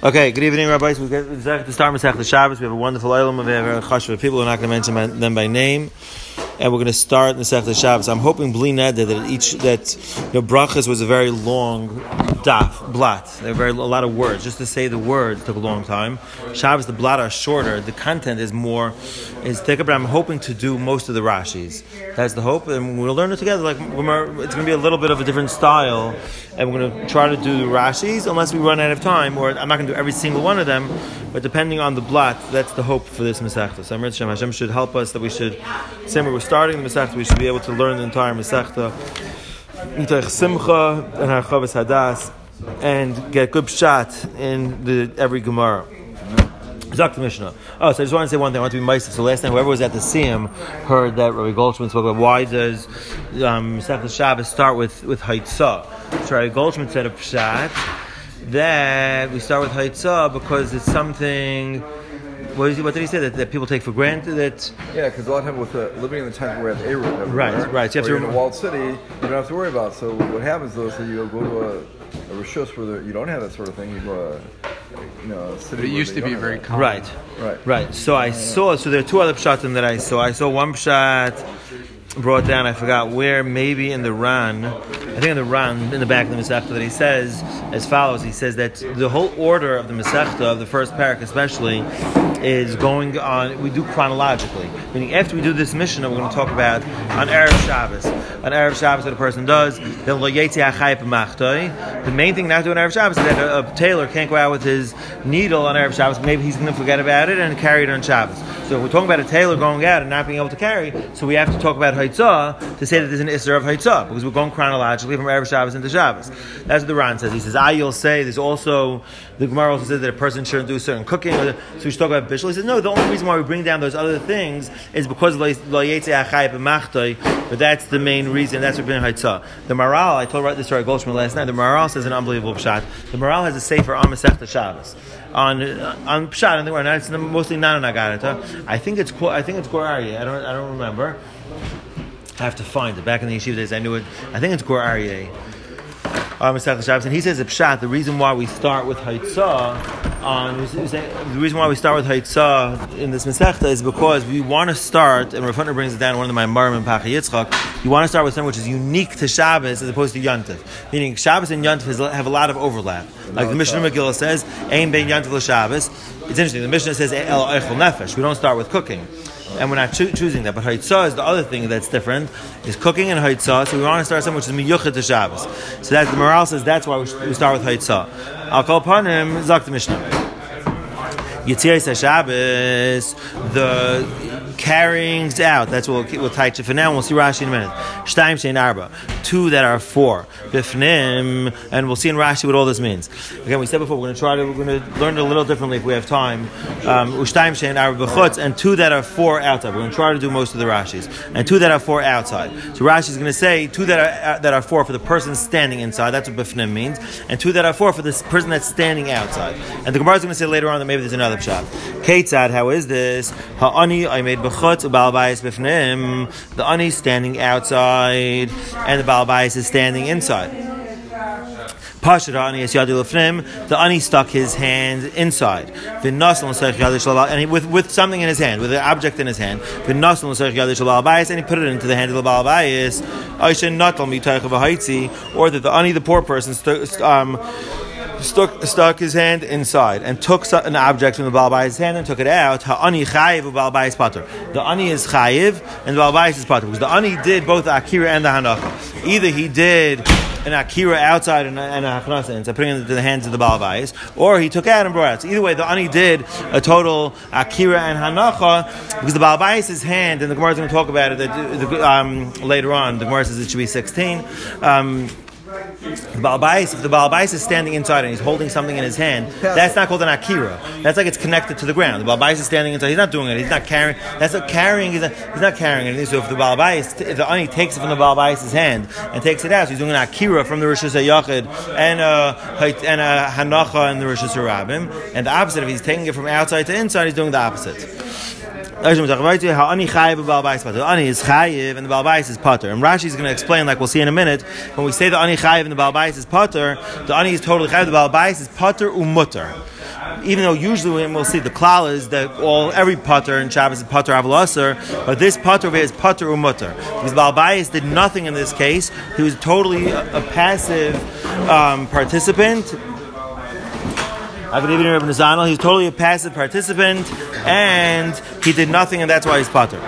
Okay, good evening, rabbis. We get to start Masech the Shabbos. We have a wonderful island. We have a chash of people. We're not going to mention them by name, and we're going to start Masech the Shabbos. I'm hoping bli neder that each that you know brachas was a very long daf blat. There are very a lot of words. Just to say the words took a long time. Shabbos the blat are shorter. The content is more is thicker. But I'm hoping to do most of the Rashis. That's the hope, and we'll learn it together. Like it's going to be a little bit of a different style, and we're going to try to do the Rashis unless we run out of time, or I'm not going to do every single one of them. But depending on the blat, that's the hope for this Masechta. So Hashem, should help us that we should, same we're starting the Masechta, we should be able to learn the entire Masechta. Simcha and Harchavas Hadas, and get good shot in the every Gemara. The Mishnah. Oh, so I just want to say one thing. I want to be nice. So last time, whoever was at the Siyam heard that Rabbi Goldschmidt spoke about why does um, Shabbos start with with Haitzah. So Rabbi Goldschmidt said a pshat that we start with Haitzah because it's something. What, what did he say that, that people take for granted? That yeah, because a lot of times with uh, living in the time where we have Eruv, right, right. So you have to in a walled city, you don't have to worry about. It. So what happens though is that you go to a, a rishus where you don't have that sort of thing. You go to you know, a city. But it used to be very common. right, right, right. So I saw. So there are two other pshatim that I saw. I saw one pshat brought down. I forgot where. Maybe in the Ran. I think in the Ran in the back of the Masechta that he says as follows. He says that the whole order of the Masechta of the first parak, especially, is going on. We do chronologically. Meaning after we do this mission that we're going to talk about on erev Shabbos. On erev Shabbos, that a person does. The main thing not to do doing erev Shabbos is that a, a, tailor can't go out with his needle on erev Shabbos. Maybe he's going to forget about it and carry it on Shabbos. So we're talking about a tailor going out and not being able to carry. So we have to talk about Haitzah to say that there's an Isser of Haitzah because we're going chronologically from Erev Shabbos into Shabbos. That's what the Ran says. He says, I you'll say there's also the Gemara also says that a person shouldn't do certain cooking. So we should talk about Bishul. He says, no, the only reason why we bring down those other things is because Lo Yetze Achayip but that's the main reason. That's what been Haitzah. The Maharal, I told this story Goldschmidt last night. The Maharal says an unbelievable pshat. The Maharal has a sefer on Masechta Shabbos on on pshat. I think we're it's mostly not. I think it's I think it's Gur Aryeh. I don't I don't remember. I have to find it. Back in the yeshiva days, I knew it. I think it's Gur Aryeh. Um, and he says pshat. The reason why we start with Haitzah the reason why we start with Haitzah in this Masechta is because we want to start, and Rav brings it down in one of the Maimarim and Pachad Yitzchak. You want to start with something which is unique to Shabbos as opposed to Yontif. Meaning Shabbos and Yontif have a lot of overlap. Like the Mishnah Megillah says, "Aim bein Yontif Shabbos." It's interesting. The Mishnah says El Eichel Nefesh. We don't start with cooking and we're not cho- choosing that. But Haitzah is the other thing that's different, is cooking and Haitzah. So we want to start something which is miyuchet to Shabbos. So that the Maharal says that's why we, we start with Haitzah. I'll call upon him, Zak the Mishnah. Yitzir Shabbos, the carryings out. That's what we'll, we'll for now. We'll see Rashi in a minute. Shtaim shein arba, two that are four. Bifnim, and we'll see in Rashi what all this means. Again, we said before we're going to try to we're going to learn it a little differently if we have time. Um, Ushtaim shein arba and two that are four outside. We're going to try to do most of the Rashis, and two that are four outside. So Rashi is going to say two that are uh, that are four for the person standing inside. That's what bifnim means, and two that are four for the person that's standing outside. And the Gemara is going to say later on that maybe there's another pshat. Ketzad, how is this? Ha'ani I made b'chutz balbayis b'fnim. The ani standing outside, and the balbayis is standing inside. The ani stuck his hand inside. And he, with, with something in his hand, with an object in his hand. And he put it into the hand of the balbayis. Or that the ani, the poor person, um, stuck, stuck his hand inside and took an object from the Balbai's hand and took it out. Ha'ani chayiv Balbai's pater. The ani is chayiv and the Balbai's is pater because the ani did both the akira and the hanacha. Either he did an akira outside and a, and a hachnasa, so putting it into the hands of the balbais, or he took out and brought out. So either way, the ani did a total akira and hanacha because the balbais' hand, and the Gemara is going to talk about it that, um, later on. The Gemara says it should be sixteen. Um, the Balbais, if the Balbais is standing inside and he's holding something in his hand, that's not called an Akira. That's like it's connected to the ground. The Balbais is standing inside, he's not doing it, he's not carrying, that's not carrying, he's not, he's not carrying anything. So if the Balbais, if the Ani takes it from the Balbais' hand and takes it out, so he's doing an Akira from the Rosh Hashanah and a, uh, and a Hanacha and the Rosh Hashanah And the opposite, if he's taking it from outside to inside, he's doing the opposite. Chayiv pater. Ani is chayiv and the Baal Bayis is pater. And Rashi is going to explain, like we'll see in a minute, when we say the Ani chayiv and the Baal Bayis is pater, the Ani is totally chayiv, the Baal Bayis is pater umutter even though usually when we'll see the klal is that all every putter in Shabbos is putter avlaser, but this putter is putter umutter. Because Balbayis did nothing in this case. He was totally a, a passive um, participant. I believe in Nizanel. He was totally a passive participant, and he did nothing, and that's why he's putter.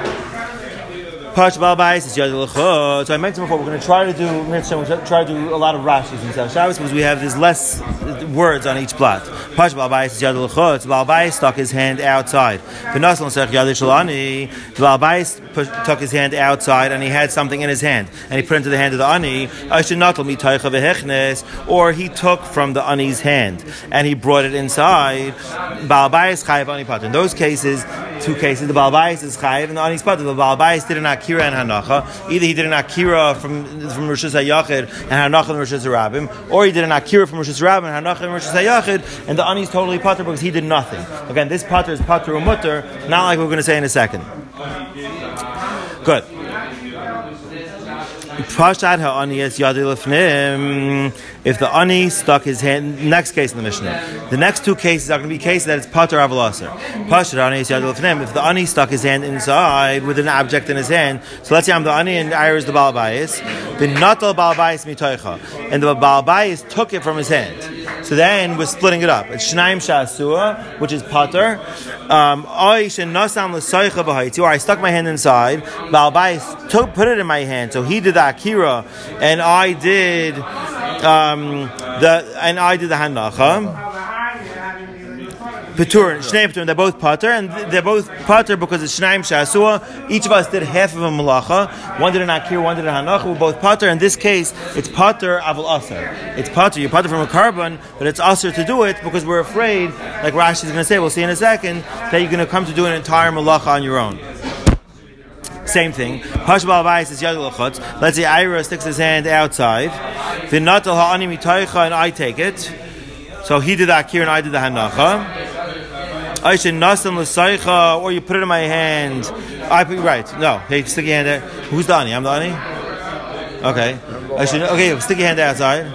Pash Balbais is Yad Lechot. So I mentioned before, we're going to try to do, we're to try to do a lot of Rashi's in Shabbos because we have these less uh, words on each plot. Pash Balbais is Yad. Balbais stuck his hand outside. V'nasal Sech Yad Shalani. Balbais took his hand outside and he had something in his hand and he put it into the hand of the ani. Or he took from the ani's hand and he brought it inside. Balbais Chayav Ani Pat. In those cases, two cases, the Balbais is Chayav and the ani's Pat. The Balbais did not akira and hanacha. Either he did an akira from from Rishus Hayachid and hanacha from Rishus Rabbim, or he did an akira from Rishus Rabbim and hanacha from Rishus Hayachid, and the ani is totally pater because he did nothing. Again, this pater is pater umutter, not like we're going to say in a second. Good. Ha'ani es yadi If the ani stuck his hand, next case in the Mishnah. The next two cases are going to be cases that it's pater avalaser. Ha'ani es yadi If the ani stuck his hand inside with an object in his hand, so let's say I'm the ani and Ira is the balbayis, the natal balbayis mitoicha, and the balbayis took it from his hand. So then we're splitting it up. It's shnaim shasua, which is pater. Um, or I stuck my hand inside. Balbayis took put it in my hand, so he did the akira, and I did um, the and I did the hanacha. Petur, Shnei Petur, they're both Pater, and they're both Pater because it's Shnaim Shasua. Each of us did half of a Malacha. One did an Akir, one did a Hanach. We're both Pater. In this case, it's Pater Avul Aser. It's Pater. You're Pater from a carbon, but it's Aser to do it because we're afraid, like Rashi is going to say, we'll see in a second, that you're going to come to do an entire Malacha on your own. Same thing. Pashbal Bayis is Yad Let's say Ira sticks his hand outside. The Ha'ani and I take it. So he did the Akir and I did the Hanacha. I should nasim l'saycha, or you put it in my hand. I put right. No, hey, stick your hand there. Who's the ani? I'm the ani. Okay. I should. Okay, stick your hand outside.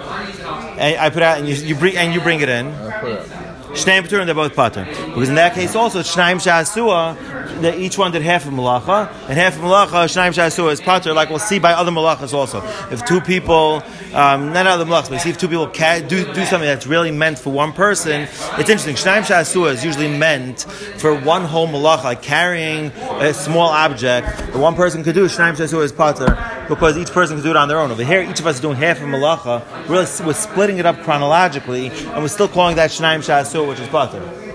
And I put out, and you, you bring and you bring it in. Shneim Patur and they're both Patur. Because in that case also, Shnaim Shasua, that each one did half of Malacha, and half of Malacha, Shnaim Shasua is Patur, like we'll see by other Malachas also. If two people, um, not other Malachas, but see if two people can do, do something that's really meant for one person, it's interesting. Shnaim Shasua is usually meant for one whole Malacha, like carrying a small object that one person could do, Shnaim Shasua is Patur because each person can do it on their own. Over here, each of us is doing half of malacha. Really, we're splitting it up chronologically, and we're still calling that Shnaim Shasu, which is Pater.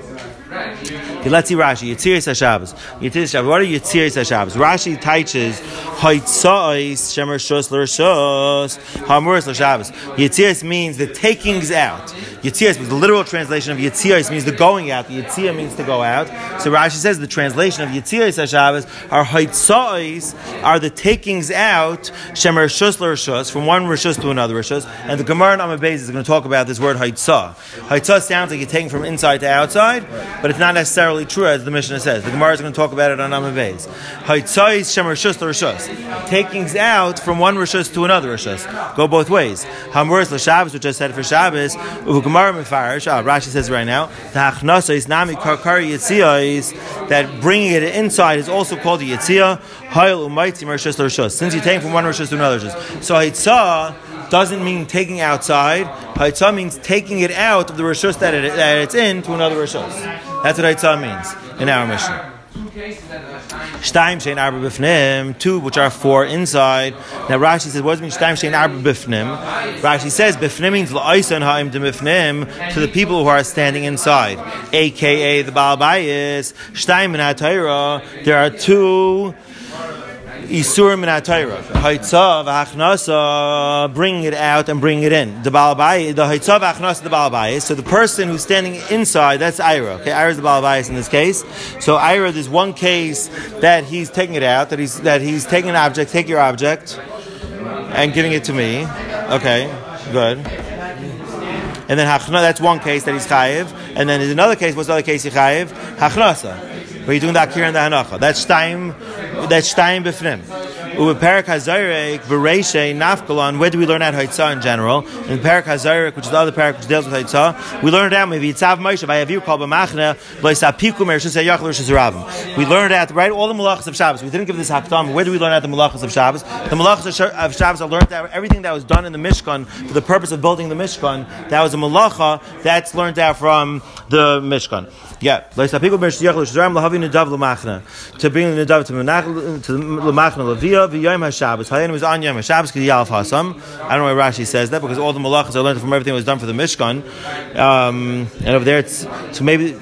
Okay, let's see Rashi. Yitziris HaShabbos. Yitziris HaShabbos. What are Yitziris HaShabbos? Rashi teaches Haitzais Shemer Shos L'Rishos Hamuris L'Shabbos. Yitziris means the takings out. Yitziris means the literal translation of Yitziris means the going out. The Yitzir means to go out. So Rashi says the translation of Yitziris HaShabbos are Haitzais are the takings out Shemer Shos L'Rishos from one Rishos to another Rishos. And the Gemara in Amabez is going to talk about this word Haitzah. Haitzah sounds like you're taking from inside to outside, but it's not necessarily true as the Mishnah says. The Gemara is going to talk about it on Amid Beis. Haitzais shem rishus rishus. Takings out from one rishus to another rishus. Go both ways. Hamuris l'Shabbos, which I said for Shabbos, Gemara mefarish. Ah, Rashi says right now, hachnasa is that bringing it inside is also called the yitzia. Since you're taking from one rishus to another rishus. So haitzah doesn't mean taking outside. Haitzah means taking it out of the rishus that, it, that it's in to another rishus. That's what Haitzah means in our mission. Shtaim shein arba bifnim, two which are four inside. Now Rashi says, what does it mean shtaim shein arba bifnim? Rashi says bifnim means la'isen ha'im demifnim to the people who are standing inside, aka the Baal Bayis. Shtaim in there are two Isur min Atayra. Haitzav achnasa, bringing it out and bringing it in. The Balabai, the Haitzav achnasa, the Balabai. So the person who's standing inside, that's Ira. Okay, Ira is the Balabai in this case. So Ira, there's one case that he's taking it out, that he's that he's taking an object, take your object, and giving it to me. Okay, good. And then hachna, that's one case that he's chayiv. And then there's another case. What's the other case he chayiv? Hachnasa. Where you're doing the akira and the hanacha. That's time. That's time b'fnim. Ubeperak Hazarek, Bereshe, Nafkalon, where do we learn at Haitzah in general? In Perak Hazarek, which is the other parak which deals with Haitzah, we learned out maybe Yitzav Moshe, by Aviv called B'machne, B'Isapikum, Mershus Yachal, Mershus Rabim. We learned out, right, all the malachas of Shabbos. We didn't give this Hakdam. Where do we learn out the malachas of Shabbos? The malachas of Shabbos are learned out, everything that was done in the Mishkan for the purpose of building the Mishkan, that was a malacha, that's learned out from the Mishkan. Yeah, to bring the nadav to the machna levia v'yom haShabbos. Hayanim was on Yom haShabbos k'yalf hasam. I don't know why Rashi says that because all the malachas I learned from everything was done for the Mishkan, um, and over there it's so maybe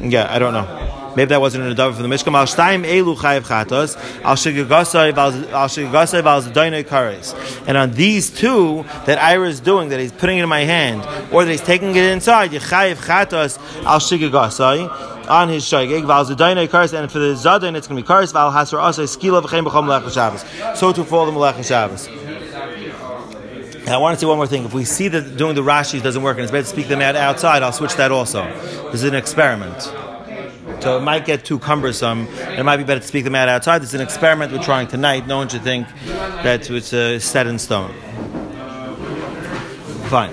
yeah I don't know. Maybe that wasn't in a davar for the Mishkan. Al shtaim elu chayiv chatos. Al shigagasai al shigagasai val zadainai kares. And on these two that Ira is doing, that he's putting it in my hand, or that he's taking it inside, yechayiv chatos al shigagasai on his shaygig val zadainai kares. And for the zadain, it's going to be kares val hasar asay skila v'chem b'chom melech Shabbos. So to fall the melech Shabbos. I want to say one more thing. If we see that doing the Rashis doesn't work and it's better to speak them out outside, I'll switch that also. This is an experiment. So it might get too cumbersome. It might be better to speak them out outside. It's an experiment we're trying tonight. No one should think that it's uh, set in stone. Fine.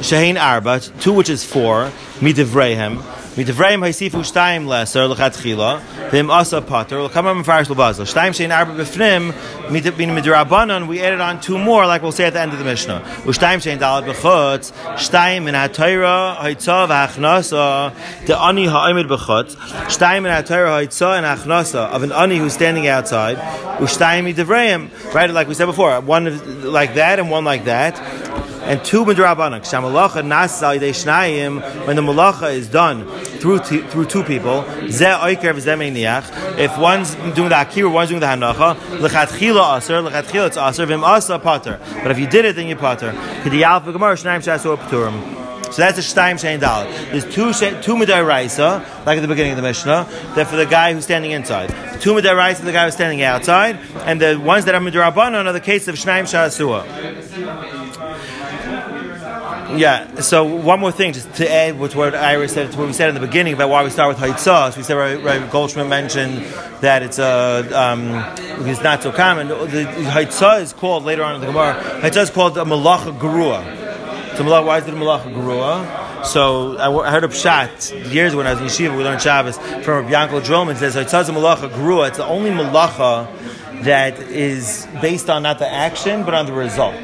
Shaheen Arba, two which is four, Midivrehem. Midivrehem Haisifu Shtaim Lesser, Lechatchila, Vim Asa Pater, Lekama Mefarish Lebazal. Shtaim Shaheen Arba Befnim, Midrabanan, we added on two more, like we'll say at the end of the Mishnah. Dalad Bechutz, Shtaim Min HaTorah, Haitza V'Achnasa, the Ani Ha'imid Bechutz, Shtaim Min HaTorah, Haitza and Achnasa, of an Ani who's standing outside, Ushtaim Midivrehem, right, like we said before, one like that and one like that and two midrabanan. Shamalacha nasa shnayim. When the malacha is done through t- through two people, ze oiker v'ze If one's doing the akira, one's doing the hanacha. Lechatchila aser, lechatchila it's aser. Vim asa pater. But if you did it, then you pater. K'diyal v'gemar shnayim shasu paturim. So that's a shtaim shein dal. There's two two midaraisa, like at the beginning of the Mishnah, that for the guy who's standing inside. Two midaraisa for the guy who's standing outside, and the ones that are midarabanan are the case of shnaim shasua. Yeah. So one more thing, just to add with what Ira said, to what we said in the beginning about why we start with Haitzah. We said right, right, Goldschmidt mentioned that it's a uh, um, it's not so common. The, Haitzah is called later on in the Gemara. Haitzah is called a Malacha Gerua. So why is it a Malacha Gerua? So I, heard a pshat years when I was in yeshiva. We learned Shabbos from Yankel Drolman. Says a Malacha Gerua. It's the only Malacha that is based on not the action but on the result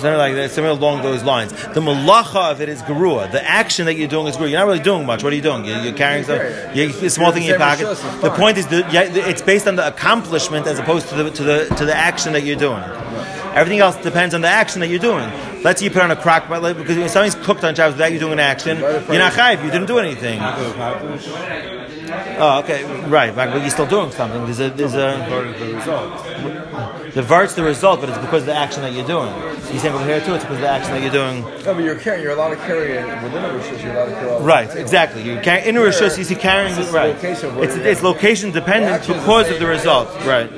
something like that, something along those lines. The malacha of it is gerua. The action that you're doing is gerua. You're not really doing much. What are you doing? You're, you're carrying some you're, a small thing in your pocket. The point is, that it's based on the accomplishment as opposed to the to the to the action that you're doing. Everything else depends on the action that you're doing. Let's say you put on a crock, because when something's cooked on Shabbos without you doing an action, you're not chayiv. You didn't do anything. Oh, okay, right. But you're still doing something. There's a there's a the result. The result, but it's because of the action that you're doing. You're saying over here too. It's because of the action that you're doing. No, but you're carrying. You're allowed to carry it within a rishus. You're allowed to carry. Right. Exactly. You carry in a rishus. You see carrying. Right. It's, it's location dependent because of the result. Right.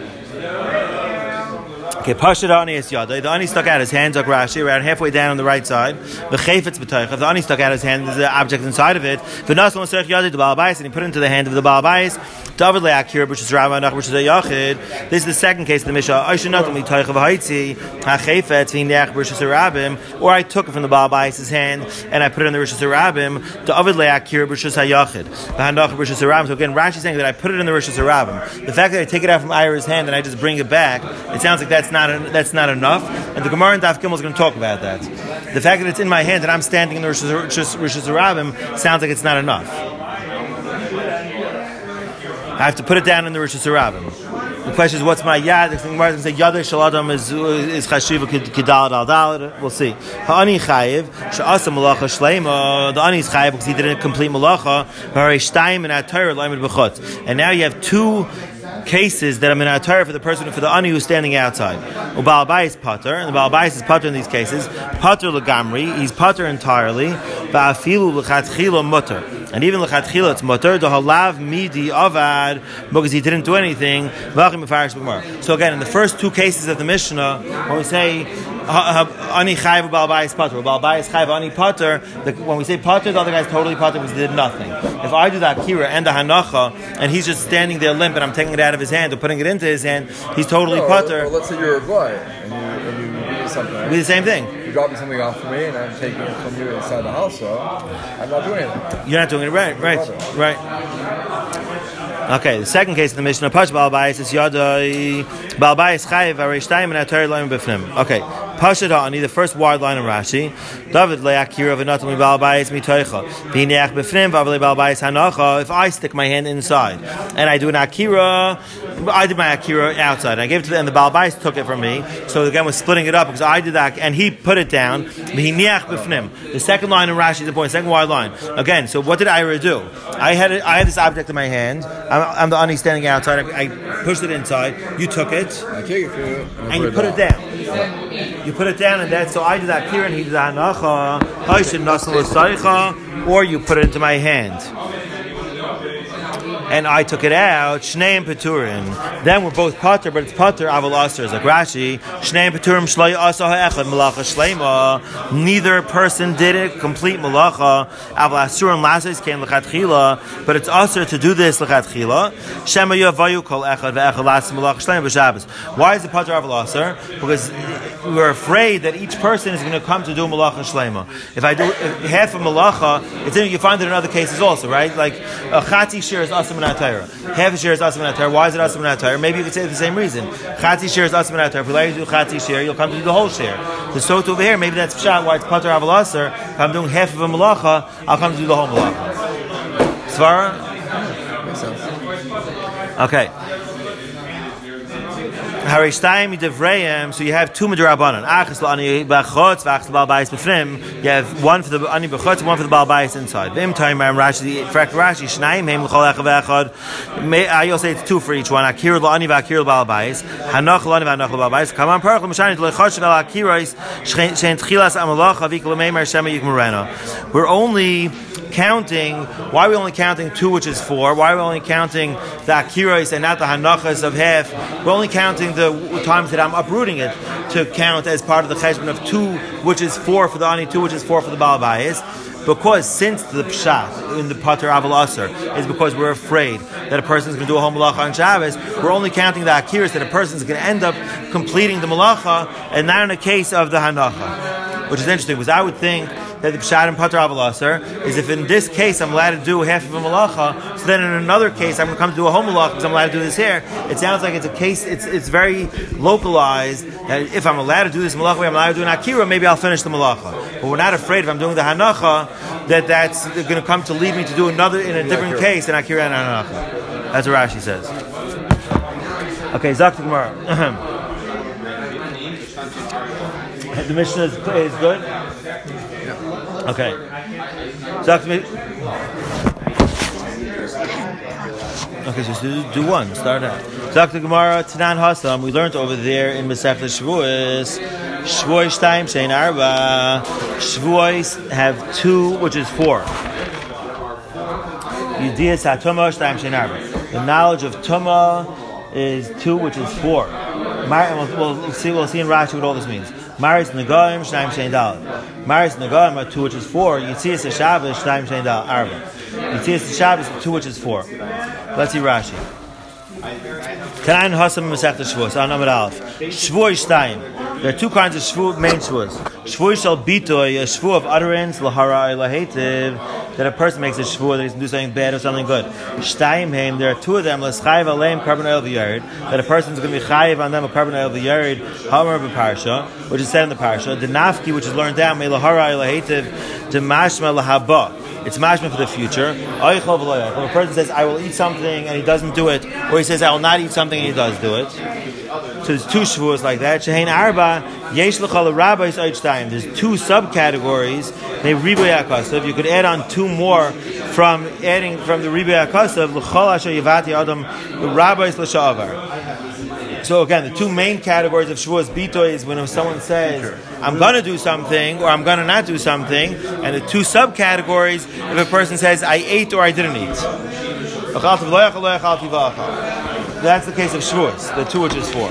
Okay, Pasha the Ani is Yada. The Ani stuck out his hand, like Rashi, around halfway down on the right side. The Chayfetz B'taycha. The Ani stuck out his hand, there's an object inside of it. The Nasal Masech Yada, the Balabais, and he put it into the hand of the Balabais. David Leakir, which is Rama Nach, which is a Yachid. This is the second case of the Mishnah. I should not only Taycha V'haitzi, HaChayfetz, V'inech, which is a Rabim, or I took it from the Balabais' hand, and I put it in the Rishus Rabim. David Leakir, which is a Yachid. V'hanach, which is a Rabim. So again, Rashi saying that I put it in the Rishus Rabim. The fact that I take it out from Ira's hand and I just bring it back, it sounds like that's not that's not enough. And the Gemara and Daf Gimel is going to talk about that. The fact that it's in my hand and I'm standing in the Rosh Hashanah sounds like it's not enough. I have to put it down in the Rosh Hashanah. The question is, what's my yad? The Gemara is going to say yad shaladam is is chashiva kedal dal dal. We'll see. Ha'ani chayiv she'asa malacha shleima. The ani is chayiv because he didn't complete malacha. Ha'arei shtayim and b'chutz. And now you have two cases that I'm in a Torah for the person for the ani who's standing outside. Ubal is pater, and the Baal is pater in these cases. Pater legamri, he's pater entirely. Ba'afilu lechatchila mutter, and even lechatchila it's mutter. The halav midi avad because he didn't do anything. So again, in the first two cases of the Mishnah, when we say Ani chayv balbayis pater. Balbayis chayv ani pater. When we say pater, the other guy's totally pater because he did nothing. If I do the akira and the hanacha, and he's just standing there limp, and I'm taking it out of his hand or putting it into his hand, he's totally No, pater. Well, let's say you're a guy and you, and you do something. We do the same thing. You're dropping something off for me and I'm taking it from you inside the house, so I'm not doing anything. You're not doing it right, right, right. Okay, the second case of the Mishnah, Pash Balbayis is Yadai Balbayis Chayiv Arishtayim and Atar Loim Befnim. Okay, Pasha Ani, the first wide line of Rashi. David Leakira V'Natam Balbayis Mitoicha. V'Hineach Befnim V'Avle Balbayis Hanacha. If I stick my hand inside and I do an Akira, I did my Akira outside. I gave it to the, and the Balbayis took it from me. So again, we're splitting it up because I did that and he put it down. Befnim. The second line in Rashi is the point. second wide line. Again, so what did Ira do? I had it, I had this object in my hand. I'm, I'm the ani standing outside. I, I pushed it inside. You took it I take it for you and you put it down. You put it down, and that. So I did that here, and he did that or you put it into my hand. And I took it out, Shnei and Peturin. Then we're both Pater, but it's Pater, Aval Aser, like Rashi. Shnei and Peturim, Shloi Asa Ha'echad, Malacha Shleima. Neither person did it, complete Malacha. Aval Asur and Lasis came Lechat Chila, but it's Aser to do this Lechat Chila. Shema Yavayu Kol Echad, Ve'echad Lasis Malacha Shleima B'Shabbos. Why is it Pater Aval Aser? Because we're afraid that each person is going to come to do Malacha Shleima. If I do if half of Malacha, it's you find it in other cases also, right? Like a Chati Shir is Asim Atayra. Half a share is Asim and Atayra. Why is it Asim and Atayra? Maybe you could say it for the same reason. Chati share is Asim and Atayra. If you let you do Chati share, you'll come to do the whole share. The so over here, maybe that's Pshat, why it's Pater Aval Aser. If I'm doing half of a Malacha, I'll come to do the whole Malacha. Svara? Okay. So you have two Midrabanan. B'achotz. You have one for the ani b'chotz and one for the inside. L'chol echa v'echad. You'll say it's two for each one. V'akir l'balbayis. Hanoch on, Perach l'mashani, shein tchilas shema yikmurena. We're only counting, why are we only counting two, which is four? Why are we only counting the akiras and not the hanachas of half? We're only counting the times that I'm uprooting it to count as part of the cheshbon of two, which is four for the ani, two, which is four for the balbayis. Because since the pshat in the pater aval aser is because we're afraid that a person is going to do a whole malacha on Shabbos, we're only counting the akiras that a person is going to end up completing the malacha, and not in the case of the hanacha, which is interesting. Because I would think that the pshat and pater avalaser is if in this case I'm allowed to do half of a malacha, so then in another case I'm going to come to do a whole malacha because I'm allowed to do this here. It sounds like it's a case. It's it's very localized. That if I'm allowed to do this malacha, I'm allowed to do an akira. Maybe I'll finish the malacha. But we're not afraid if I'm doing the hanacha that that's going to come to lead me to do another in a different case than akira and hanacha. That's what Rashi says. Okay, Zak the Gemara. the mission is, is good. Okay. Okay, so do, one. Start out. The Gemara Tanan Hasam. We learned over there in Masech Shavuos. Shavuos time Shein Arba. Shavuos have two, which is four. Yudiyas HaTumah Shtayim Shein Arba. The knowledge of Tumah is two, which is four. We'll see. We'll see in Rashi what all this means. Maris Nagaim Shnayim Shein. Maris Nagaim are two, which is four. Yitzias Shabbos Shnayim Shein Arba. Yitzias Shabbos two, which is four. Let's see Rashi. Tanan Hasam Masech Shavuos. On Amud Aleph. Shavuos Shtayim. There are two kinds of shvu, main shvuos. Shvu shall bitoy, a shvu of utterance, lahara lahativ, that a person makes a shvu that he's do something bad or something good. Shtayim there are two of them, l'schayv aleim carbon oil v'yarid, that a person is going to be chayiv on them a carbon oil v'yarid, hamar b'parsha, which is said in the parsha, the nafki, which is learned down, me lahara lahativ, the mashma lahaba. It's mashma for the future. If a person says, I will eat something and he doesn't do it, or he says, I will not eat something and he does do it. So there's two shvuos like that. Shehein arba yesh l'chal rabbis time. There's two subcategories. They riboy akasav. You could add on two more from adding from the riboy akasav l'chal asher yivati adam rabbis l'shavar. So again, the two main categories of shvuos bito is when someone says, "I'm going to do something" or "I'm going to not do something," and the two subcategories if a person says, "I ate" or "I didn't eat." That's the case of Shavuos, the two which is four.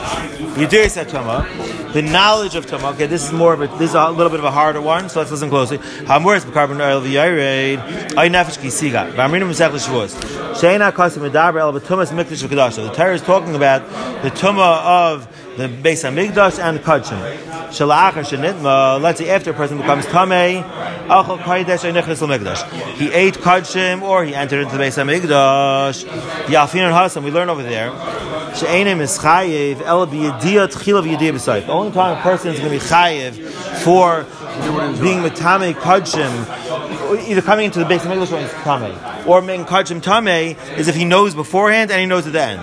Yudei Satama, the knowledge of Tumah. Okay, this is more of a this is a little bit of a harder one, so let's listen closely. Hamuris b'karbon oil v'yared ay nefesh kisiga. V'amrinu m'sech l'shavuz. Sheina kasim medaber el b'tumas mikdash v'kedasha. The Torah is talking about the Tumah of the Beis Hamikdash and the Kachim. Shalachar shenitma. Let's say after a person becomes tamei, achol kaidesh ay nechnes l'mikdash. He ate Kachim or he entered into the Beis Hamikdash. Yalfin and Hasan. We learn over there. Is chayiv el b'sayif. The only time a person is going to be chayiv for being metame kachim, either coming into the base of English he's tame, or making kachim tame, is if he knows beforehand and he knows at the end.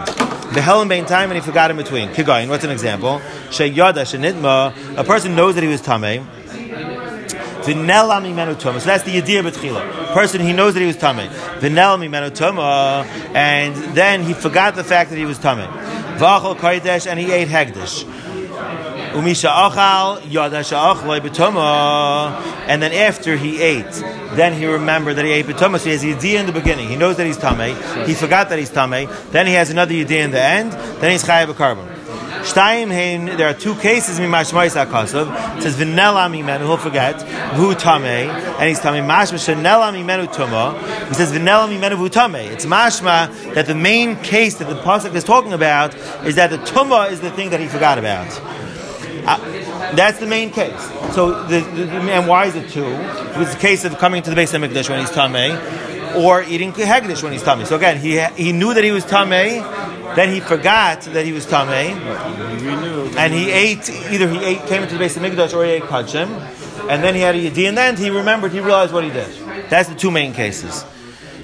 The hell in time and he forgot in between. Kigayin, what's an example? Sheyada shenitma, a person knows that he was tame. So that's the idea betchila. Person he knows that he was tame. V'nela mimenu tuma, and then he forgot the fact that he was tame. V'achol kaidesh, and he ate hegdish. Umisha achal yadasha achloi betuma, and then after he ate, then he remembered that he ate betuma. So he has yediyah in the beginning. He knows that he's tame. He forgot that he's tame. Then he has another yediyah in the end. Then he's chayav a carbon. Hein, there are two cases mimashmais akasav. It says v'nela mimenu, he'll forget, v'hu tamei, and he's tamei mashma shenela mimenu tuma. He says v'nela mimenu v'hu tamei. It's mashma that the main case that the pasuk is talking about is that the tuma is the thing that he forgot about. Uh, that's the main case. So, the, the, and why is it two? It's the case of coming to the base of Mikdash when he's tamei, or eating hegdish when he's tamei. So again, he he knew that he was tamei, then he forgot that he was tamei, and he ate either he ate came into the base of Mikdash or he ate kachim, and then he had a yedi, and then he remembered, he realized what he did. That's the two main cases.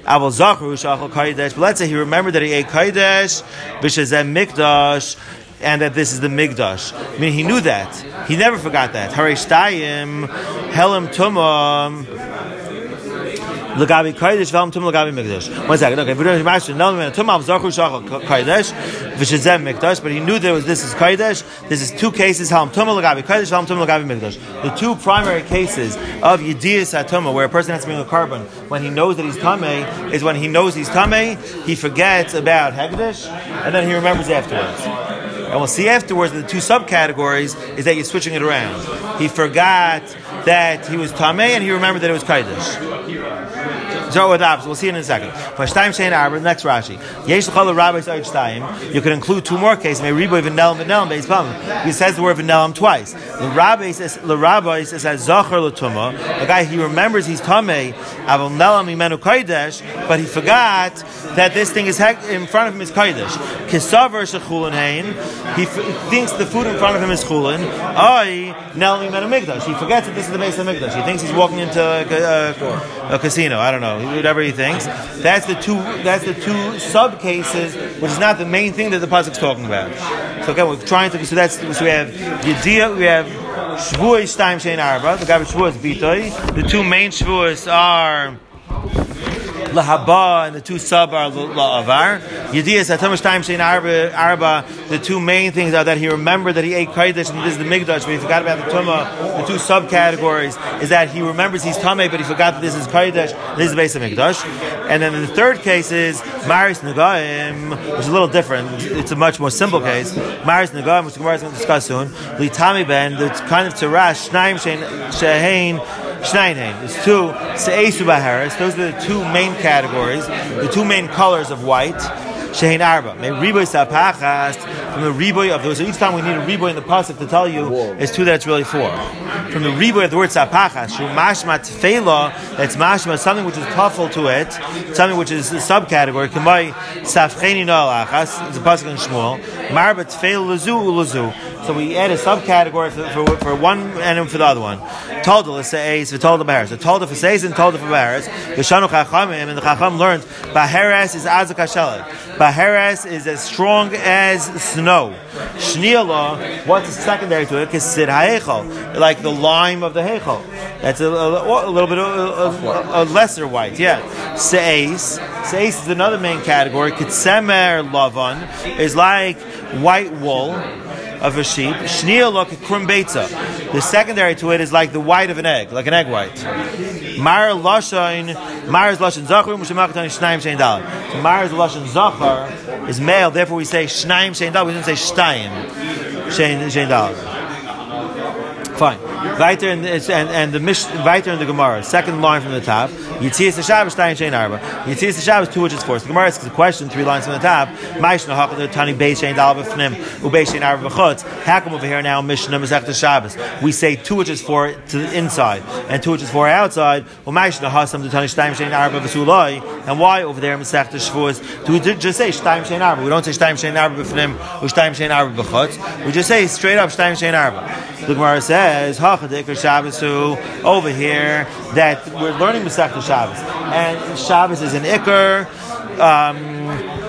Aval Zachru Shachal Kaidesh. But let's say he remembered that he ate Kaidesh, Bishazem Mikdash, and that this is the Migdash. I mean, he knew that. He never forgot that. Harishtayim, Helam Tumam. Lagabi Kaidish, Velam Tum Lagabi Mikdash. One second, okay. V'rem Shemash, Nelam Tum Av Zachu Shachal Kaidish, V'shezem Mikdash, but he knew there was, this is Kaidish, this is two cases, Halam Tum Lagabi Kaidish, Velam Tum Lagabi Mikdash. The two primary cases of Yediyas Atuma, where a person has to bring a carbon when he knows that he's Tameh, is when he knows he's Tameh, he forgets about Hegdish, and then he remembers afterwards. And we'll see afterwards that the two subcategories is that you're switching it around. He forgot that he was Tameh and he remembered that it was Kaidish. So with opposite. We'll see it in a second. Vashtaim Shein the next Rashi. Yesh L'chol Rabbi Sa'id You could include two more cases. Maybe Riboy V'nelam V'nelam Beis Pam. He says the word V'nelam twice. The Rabbi says, the Rabbi says as Zachar L'tuma. The guy, he remembers he's Tameh, Avol Nelam Imenu Kodesh, but he forgot that this thing is in front of him is Kodesh. Kisavar Shechulin Hain. He thinks the food in front of him is Chulin. Ay, Nelam Imenu Migdash. He forgets that this is the base of Migdash. He thinks he's walking into a, a, uh, a casino. I don't know whatever he thinks. That's the two. That's the two sub cases, which is not the main thing that the pasuk's talking about. So again, we're trying to. So that's so we have Yediyah, we have Shavuos time Shein Arba. The guy with Shavuos Bitoy. The two main Shavuos are. Lahaba and the two sub are La'avar. Yediyas Atamash Time Shein Arba, the two main things are that he remembered that he ate Kaidish and this is the Migdash, but he forgot about the Tumah. The two subcategories is that he remembers he's Tameh, but he forgot that this is Kaidish, this is the base of Migdash. And then the third case is Maris Nagaim, which is a little different. It's a much more simple case. Maris Nagaim, which the Gemara is going to discuss soon. Litami Ben, the kind of Tarash, Shnaim Shehain, Shnainain. There's two Se'esu Baharis. Those are the two main categories, the two main colors of white. Shein Arba. May riboy sapachas from the riboy of those. So each time we need a riboy in the pasuk to tell you is two that's really four. From the riboy of the word sapachas, shu mashma tefela, that's mashma something which is puffle to it, something which is a subcategory. Kamai safcheni no alachas. It's a pasuk in Shmuel. Marba tefela lazu ulazu. So we add a subcategory for, for, for one and for the other one. Told is says told baharis. So told for says and told for baharis. The shanu chachamim and the chacham learns baharis is azak Baharis is as strong as snow. Shniela, what's secondary to it? Kisid ha'echol, like the lime of the hechol. That's a, a, a little bit of a, a, lesser white, yeah. Seis, seis is another main category. Kitsemer lavan is like white wool of a sheep. Shnia look krumbetza. The secondary to it is like the white of an egg, like an egg white. Mar lashain, Mar's lashain zachar, mushamakatan shnaim shein dal. Mar's lashain zachar is male, therefore we say shnaim shein dal. We don't say shtaim shein shein dal. Fine. Weiter in the, and, and the Mish, weiter in the Gemara, second line from the top. Yitzias the Shabbos, Stein Shein Arba. Yitzias the Shabbos, two which is four. So the Gemara asks a question, three lines from the top. Maishna Hakal the Tani Beis Shein Dal B'Fnim, Ubeis Shein Arba B'Chutz. How come over here now, Mishnah Masech the Shabbos? We say two which is four to the inside, and two which is four outside. Umaishna Hasam the Tani Stein Shein Arba V'Sulai. And why over there, Masech the Shavuos? Do we just say Stein Shein Arba? We don't say Stein Shein Arba B'Fnim, or Stein Shein Arba B'Chutz. We just say straight up Stein Shein Arba. The Gemara says, Hachadik Shabbos over here that we're learning Masechta Shabbos. And Shabbos is an Iker. Um,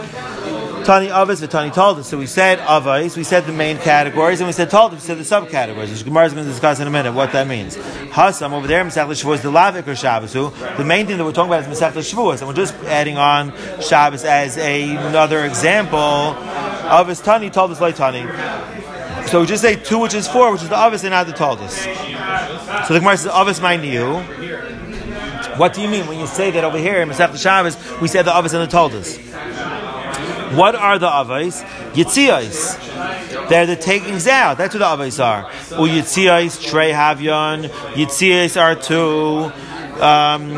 Tani Avos, Tani told us. So we said Avos, we said the main categories, and we said told us, we said the subcategories, which Gemara is going to discuss in a minute what that means. Hasam over there, Masech Shavuos, the Lavik or Shabbos. The main thing that we're talking about is Masech Shavuos, and we're just adding on Shabbos as a, another example of his Tani told us like Tani. So we just say two, which is four, which is the Avis and not the tallest. So the Gemara says, Avis my new. What do you mean when you say that over here in Masech Shabbos, we say the Avis and the tallest? What are the Avis? Yitzias. They're the takings out. That's what the Avis are. U Yitzias, Trey Havyon. Yitzias are two. Um,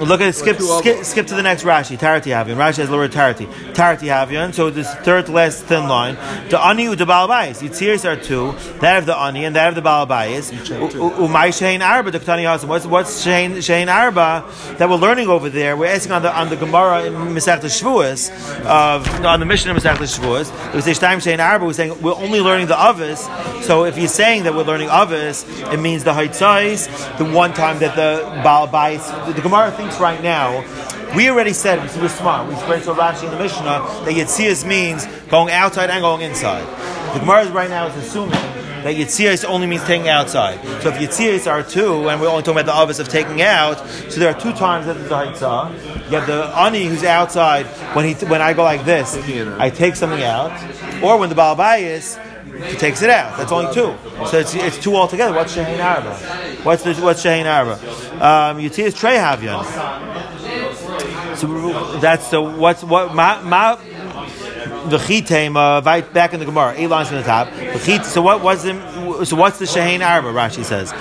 Look at skip, skip, skip to the next Rashi. Tarati Havian. Rashi has lower Tarati. Tarati Havian. So this third last thin line. The ani u the balabais. Yitziris are two. That of the ani and that of the balabais. Umay shein arba the ktani hasim. What's what's shein shein arba that we're learning over there? We're asking on the on the Gemara in Masechta Shavuos of on the mission of Masechta Shavuos. We say shtaim shein arba. We're saying we're only learning the avis. So if you're saying that we're learning avis, it means the haitzais. The one time that the balabais. The, the Gemara thinks right now, we already said we were smart. We explained to Rashi in the Mishnah that Yitzias means going outside and going inside. The Gemara right now is assuming that Yitzias only means taking outside. So if Yitzias are two, and we're only talking about the obvious of taking out, so there are two times that there's a. You have the Ani who's outside, when he when I go like this, I take something out. Or when the Balabayas, he takes it out. That's only two. So it's, it's two altogether. What's Shehin Arba? What's the, what's Shehin Arba? Um, Yitzias Trey Havyan. So that's the what's what ma ma the chitem uh, right back in the Gemara, eight lines from the top. The chit, so what was the so what's the shehein arba? Rashi says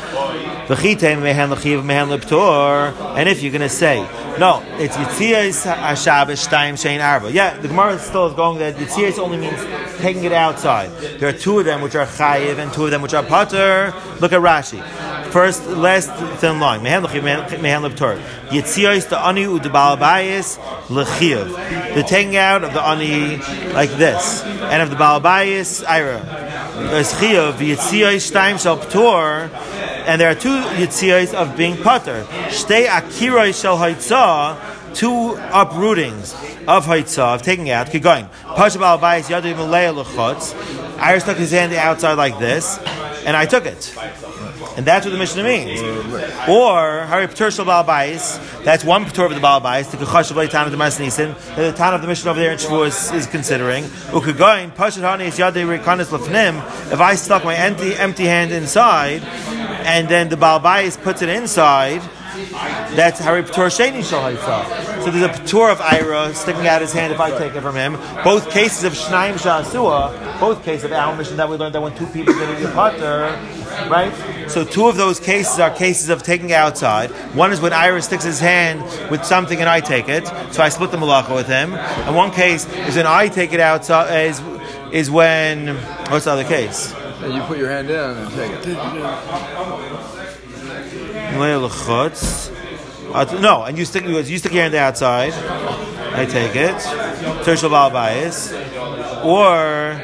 And if you're going to say no, it's yitzias hashabbos shtaim shehein arba. Yeah, the Gemara still is going that yitzias only means taking it outside. There are two of them which are chayiv and two of them which are pater. Look at Rashi. First, last thin line. Yitzias the ani udebalabayis lechiv. The taking out of the ani like this, and of the balabayis ira. There's chiyav yitziyos shtaim shel ptor, and there are two yitziyos of being pater. Shtei akiroi shel haitzah, two uprootings of haitzah of taking out. Keep going. Pasha balabayis yadu malaya lechutz. Ira stuck his hand outside like this, and I took it. And that's what the Mishnah means. Or Hari Ptur Shal Balabais, that's one Ptur of the Balabais, the Kechash of Leitan of the Mas that the Tan of the Mishnah over there in Shavuos is considering. Ukagoin, Pashat Hani is Yadei Rekanis Lefnim, if I stuck my empty empty hand inside, and then the Balabais puts it inside, that's Hari Ptur Sheni Shal So there's a Ptur of Ira sticking out his hand if I take it from him. Both cases of Shnaim Shasua, both cases of our mission that we learned that when two people get a Pater, right? So two of those cases are cases of taking outside. One is when Ira sticks his hand with something and I take it, so I split the malacha with him. And one case is when I take it outside is is when what's the other case? And you put your hand down and take it. Uh, no, and you stick you stick your hand outside. I take it. Tershal bias, or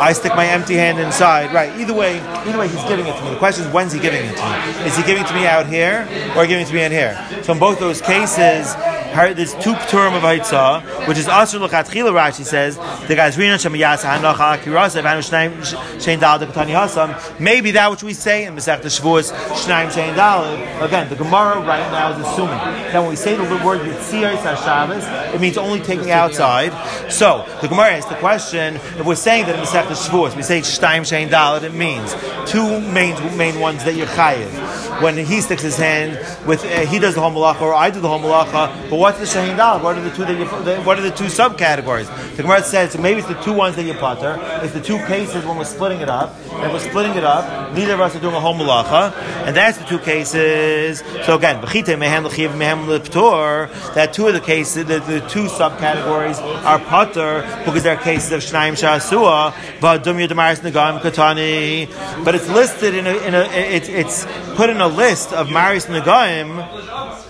I stick my empty hand inside. Right. Either way, either way, he's giving it to me. The question is, when's he giving it to me? Is he giving it to me out here or giving it to me in here? So in both those cases, there's two term of Haitzah, which is Asr L'chatchila, Rashi says, the guy's Rina Shemayas Hanach Akirasa, Vanu Shnaim Shein Dal Hasam. Maybe that which we say in Masech Shavuos, Shnaim Shein Dal. Again, the Gemara right now is assuming that when we say the word Yitziyah Shabbos, it means only taking outside. So, the Gemara asks the question, if we're saying that in Masech Shavuos, we say Shnaim Shein Dal, it means two main, main ones that you're chayiv. when he sticks his hand with uh, he does the whole or I do the whole malacha. But what's the? What are the two that you? What are the two subcategories? The Gemara says so maybe it's the two ones that you putter. It's the two cases when we're splitting it up. And we're splitting it up, neither of us are doing a whole malacha, and that's the two cases. So again, b'chite mehem l'chiv mehem l'ptor. That two of the cases, the, the two subcategories are putter because they're cases of shnaim shasua, v'adum yedamaris negam katani. But it's listed in a, in a it's it's put in a list of maris negaim.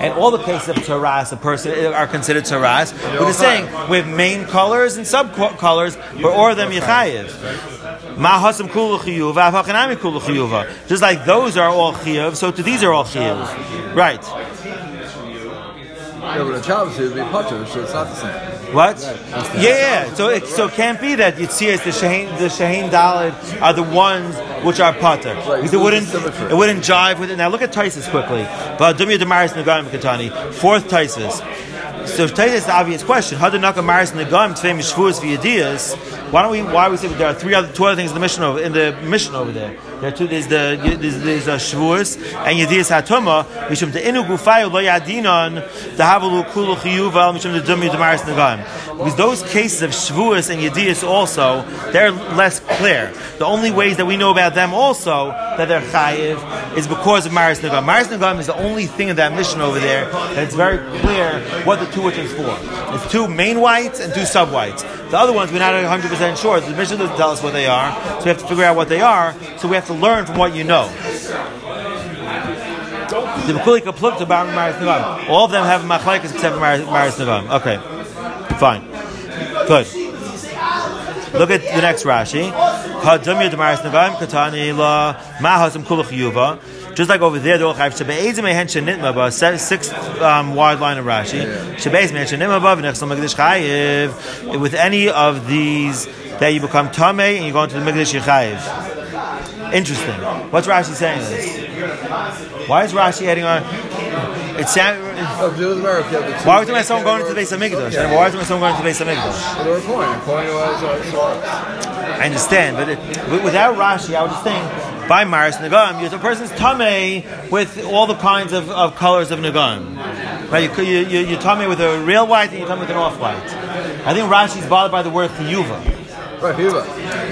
And all the cases of taras, a person are considered taras. But it's saying we have main colors and sub colors, but or them yichayiv. Mahasam kulu chiyuv, avachanami kulu chiyuva. Just like those are all chiyuv, so to these are all chiyuv. Right. Yeah, but Shabbos it would be putter, so it's not the same. What? Yeah, yeah. So it, so it can't be that Yitzias, the Shahin, the Shahin Dalid are the ones which are pater. Because it wouldn't, it wouldn't jive with it. Now look at Taisus quickly. But Dumya Damaris Nagam Katani, fourth Taisus. So Taisus is the obvious question. Hadanaka Maris Nagam Tvei Mishvuas V'Yadiyas. Why don't we? Why we say there are three other two other things in the Mishnah over in the Mishnah over there? the two is the this is a schwurs and you this atoma which um the inugu weil lo yadinon the havelu kulu khiyuval which um the dummy the mars nagan Because those cases of Shavuos and Yadiyas also they're less clear. The only ways that we know about them also that they're chayiv is because of Maris Nagam. Maris Nagam is the only thing in that Mishnah over there that it's very clear what the two which is for. It's two main whites and two sub whites. The other ones we're not 100 percent sure. The Mishnah doesn't tell us what they are, so we have to figure out what they are. So we have to learn from what you know. All of them have machlekes except Maris Nagam. Okay, fine, good. Look at the next Rashi. Hadumya Damaris Nagam Katani La Mahasam Kulach Yuva. Just like over there, the Olchayv Shebe'ezim Ehen Shenitma Ba se- sixth um, wide line of Rashi. Shebe'ezim Ehen Shenitma Ba V'nechsel Mikdash Chayiv. With any of these, that you become Tameh and you go into the Mikdash Yechayiv. Interesting. What's Rashi saying this? Why is Rashi adding on? It if two. why talking about someone going into the base of Mikdash? Yeah. Why talking about someone going into the base of Mikdash? But they're coin. Coin was I understand, but it, without Rashi, I would just think by Maris Nagam, you're the person's tame with all the kinds of, of colors of Nagam. Right? You, you, you, you're tame with a real white and you're tame with an off white. I think Rashi's bothered by the word chiyuva. Right, Chiyuva.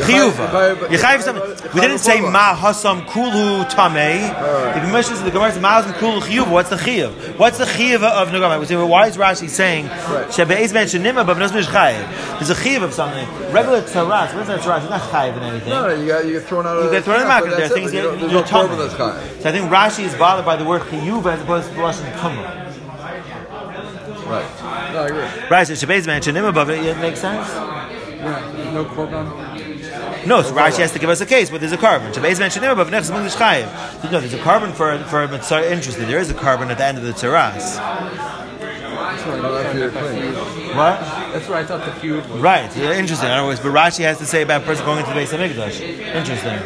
Chiyuva. We didn't say ma hasam kulu tame. Uh. The Gemara says the Gemara says ma hasam kulu chiyuva. What's the chiyuv? What's the chiyuv of Nagam? We say, well, why is Rashi saying shebe'ez ben shenima but b'nos chayiv? There's a chiyuv of something. Regular tzaras. What is that tzaras? It's not chayiv in anything. No, no, you get, you get thrown out of You get thrown in the market. There are things you There's you're no korban tumble. that's chayiv. So I think Rashi is bothered by the word chiyuv as opposed to the lashon tumah. Right. No, I agree. Right, so mentioned him above it. It makes sense. Yeah, no korban. No, so Rashi has to give us a case, but there's a korban. Shabbat mentioned him above next English chayiv. No, there's a korban for for mitzvah. Interesting. There is a korban at the end of the teras. No, that's your claim. What? That's where I thought the feud was. Right. Yeah, interesting. In other words, but Rashi has to say about a person going into the base of Mikdash. Interesting.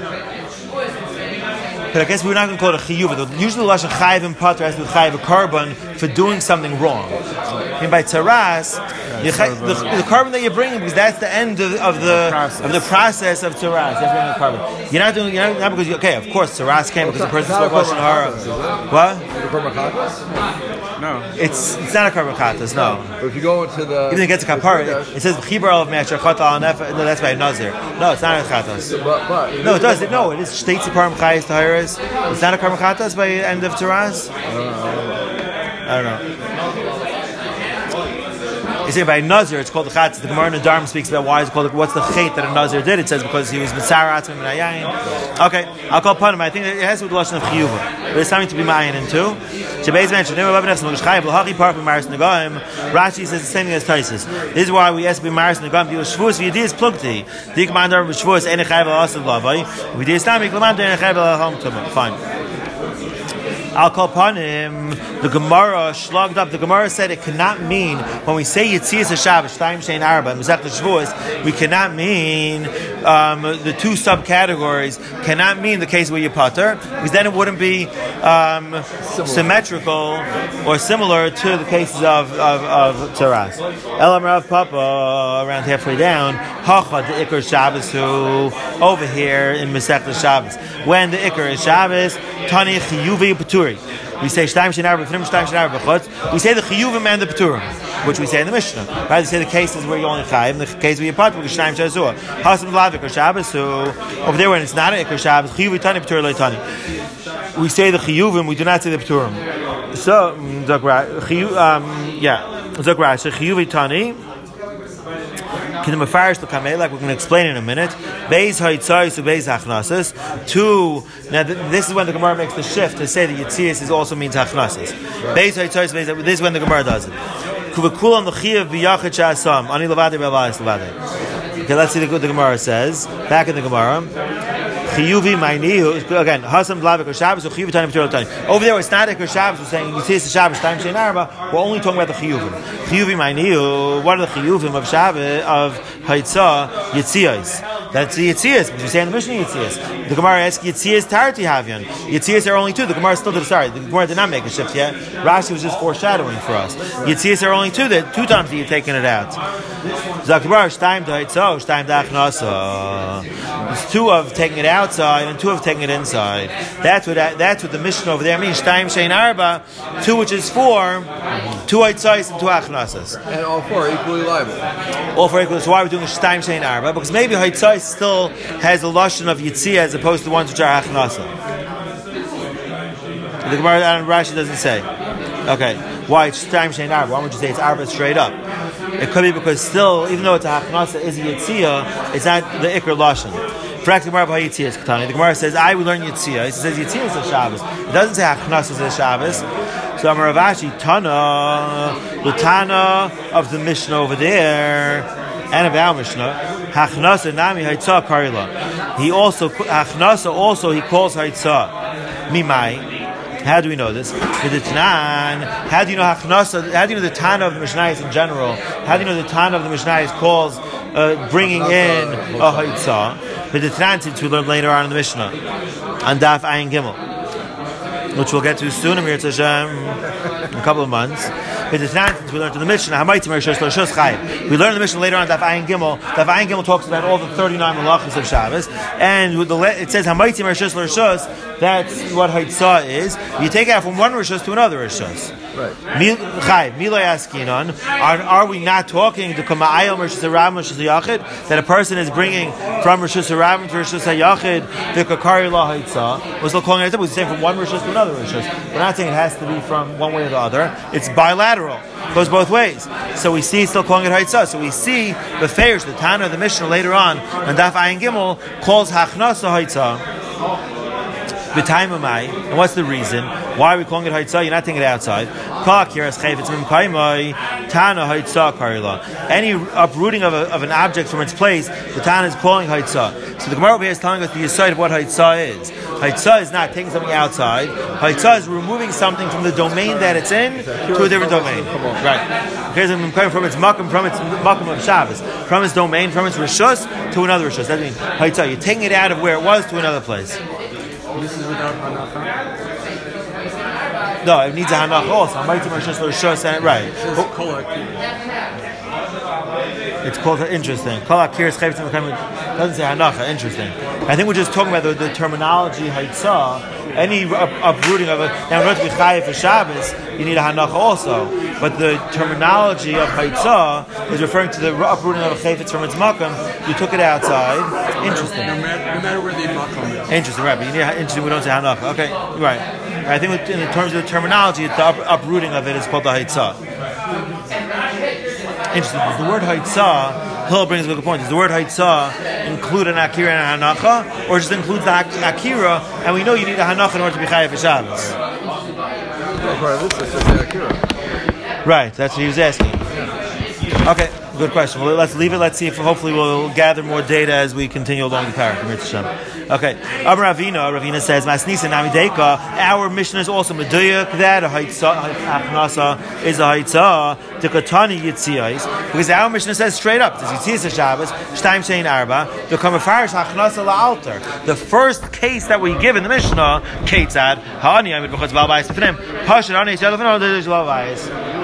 But I guess we're not going to call it a chiyuv. Usually, the lashon chayiv and pater has to be chayiv a korban for doing something wrong. I mean, by taras, you chay- the, the korban that you're bringing because that's the end of, of the process. of the process of taras. That's bringing the korban. You're not doing. You're not, not because you, okay. Of course, taras came because the person spoke lashon hara. What? The korban chatas? No. It's it's not a korban chatas. No. But if you go into the. Even if it gets a kapara, it says chibar of me'asher chata al nef. No, that's by nazir. No, it's not a chatas. But, but, No, it does. No, it is states the param chayes tahiris. It's not a karma chatas by the end of Taraz. I don't know. You say by Nazir, it's called the chatas. The Gemara in the Dharm speaks about why it's called. What's the chait that a Nazir did? It says because he was mitzarat and minayayin. Okay, I'll call upon him. I think it has to do with the of chiyuva, but it's something to be mayin into. Shabbeis mentioned never above nefesh chayiv lahachi par from maris. Rashi says the same thing as Taisus. This is why we ask to be maris negaim. Because shvus v'yidis plugti. The commander of shvus ene chayiv al asav lavai. V'yidis tamik lamanda ene chayiv al ham Fine. I'll call upon him. The Gemara slugged up. The Gemara said it cannot mean when we say Yitzias Shabbos, Time Shein Arba, Mizach Shavuos, we cannot mean um, the two subcategories. Cannot mean the case where you putter, because then it wouldn't be um, symmetrical or similar to the cases of of, of Taras. Elam Rav Papa around halfway down. Hachad the Iker Shabbos who over here in Masech Shabbos. When the Iker is Shabbos, Tani Chiyuvi We say Shtaim Shenar B'Fnim. We say the Chiyuvim and the Paturim, which we say in the Mishnah. Right? We say the cases where you only Chayiv, the case where you Pat, we Shtaim Shazua. Hasim Vlavik or Shabbos, so over there when it's not an Iker Shabbos, Chiyuvi Tani Patur Loi Tani. We say the Chiyuvim, we do not say the Paturim. So, Zakra, um, yeah, Zakra, so Chiyuvi Tani. Can the mafarish the kamei like we're going to explain in a minute? Beis haitzai to beis hachnasas. Two. Now th- this is when the Gemara makes the shift to say that yitzias is also means hachnasas. Beis haitzai to beis. This is when the Gemara does it. Kuvakul on the chiyav biyachid shasam ani levade be'alayis levade. Okay, let's see the, the Gemara says back in the Gemara. Chiyuvi ma'inihu again. Hasam blavik or Shabbos or chiyuvi tani v'tur tani. Over there, it's not Iker Shabbos. We're saying you see the Shabbos time shein arba. We're only talking about the chiyuvim. Chiyuvi ma'inihu. What are the chiyuvim of Shabbos of Haitzah Yitzias? That's the Yitzias. Because we say in the Mishnah Yitzias. The Gemara asks Yitzias Tarti Havyan. Yitzias are only two. The Gemara still did sorry. The Gemara did not make a shift yet. Rashi was just foreshadowing for us. Yitzias are only two. That two times that you're taking it out. Zakbar Shtaim to Haitzah Shtaim to Achnasa. There's two of taking it outside and two of taking it inside. That's what that's what the Mishnah over there means. Shtaim Shein Arba, two which is four, two Haitzahs and two Achnasas. And all four are equally liable. All four equally. So why are we doing Shtaim Shein Arba? Because maybe Haitzah still has a lashon of Yitzia as opposed to ones which are Achnasa. The Gemara and Rashi doesn't say. Okay, why it's Shtaim Shein Arba? Why would you say it's Arba straight up? It could be because still, even though it's a Achnasa, is a Yitzia, it's not the Iker lashon. The Gemara by Yitzia is Katani. The Gemara says, "I will learn Yitzia." It says Yitzia is a Shabbos. It doesn't say Hachnas is a Shabbos. So Amar Rav Ashi Tana, the Tana of the Mishnah over there, and of our Mishnah, Hachnasa Nami Haitzah Karila. He also Hachnasa also he calls Haitzah Mimai. How do we know this? With the Tanan, how do you know Hachnasa? How do you know the Tana of the Mishnah in general? How do you know the Tana of the Mishnah calls uh, bringing in a Haitzah? With the Tanan, since we learned later on in the Mishnah, on Daf Ayin Gimel, which we'll get to soon, Amir Hashem, in a couple of months. The Tanan, since we learned in the Mishnah, Hamaitim Rishos Chayim. We learned in the Mishnah later on Daf Ayin Gimel. Daf Ayin Gimel talks about all the 39 malachas of Shabbos, and with the it says Hamaitim Rishos L'Rishos. That's what Haitzah is. You take it out from one Rishos to another Rishos. Right. Chai, Milay Askinon, are, we not talking to Kama'ayom Rishus Harabim Rishus Hayachid that a person is bringing from Rishus Harabim to Rishus Hayachid the Kakari La Haitzah? We're still calling it. We're saying from one Rishus to another Rishus. We're not saying it has to be from one way or the other. It's bilateral. Goes both ways. So we see still calling it Haitzah. So we see the Feirs, the Tana the Mishnah later on, and Daf Ayin Gimel calls Hachnasa Haitzah. And what's the reason? Why are we calling it Haitzah? You're not taking it outside. Any uprooting of, a, of an object from its place, the Tana is calling Haitzah. So the Gemara here is telling us the aside of what Haitzah is. Haitzah is not taking something outside. Haitzah is removing something from the domain that it's in to a different domain. Right. Here's I'm coming from its makom, from its makom of Shabbos, from its domain, from its rishus to another rishus. That means Haitzah. You're taking it out of where it was to another place. This is without hanacha. No, it needs a hanach also. Hamaitim rishus rishus and right. It's called interesting. Kol akiris chayvim doesn't say hanacha. Interesting. I think we're just talking about the, the terminology haitzah. Uh, any up, uprooting of it. Now, in order to be chayiv for Shabbos, you need a hanacha also. But the terminology of haitzah uh, is referring to the uprooting of a chayfetz from its makam. You took it outside. Interesting. No matter, no matter where the makom is. Interesting, right? But you need interesting. We don't say hanacha. Okay, right. I think in terms of the terminology, the up, uprooting of it is called the haitzah. Interesting. Does the word haitzah, Hill brings a good point. Does the word haitzah include an akira and a hanacha, or just includes the akira? And we know you need a hanacha in order to be chayav for Shabbos. Well, part of this is just the Akira. Right. That's what he was asking. Okay. Good question. Well, let's leave it. Let's see if hopefully we'll gather more data as we continue along the parak. Okay. Amar Ravina, Ravina says, Masnisa Namideka, our Mishnah is also Meduyak, that a Haitza is a Haitza, the Katani Yitziyais, because our Mishnah says straight up, this Yitziyas Shabbos, Shtaim Shein Arba, the Kamafarish Hachnasa La'alter. The first case that we give in the Mishnah, Ketzad, Ha'ani Amid B'chotz Balbayis Fnim, Pashad Ani Lefnim, There's Balbayis.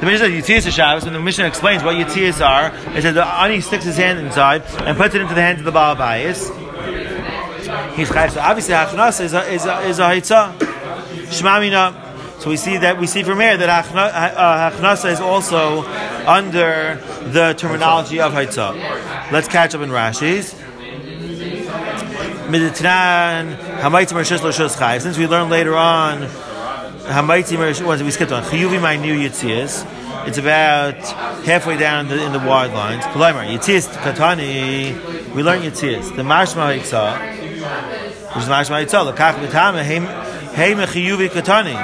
The Mishnah says Yitziyas Shabbos, when the Mishnah explains what Yitziyas are, it says the Ani sticks his hand inside and puts it into the hands of the Baal Bayis. He's chayiv. So obviously, hachnas is a is a is a haitzah. Shmamina. So we see that we see from here that hachnasa uh, is also under the terminology of haitzah. Let's catch up in Rashi's. Since we learned later on hamaitim rishus, we skipped on chiyuvi my new yitzias. It's about halfway down in the, in the wide lines. Kolaymar yitzias katani. We learned yitzias. The mashma haitzah which is mashma yitzah. Lekach b'tama hey mechiyuvi katani.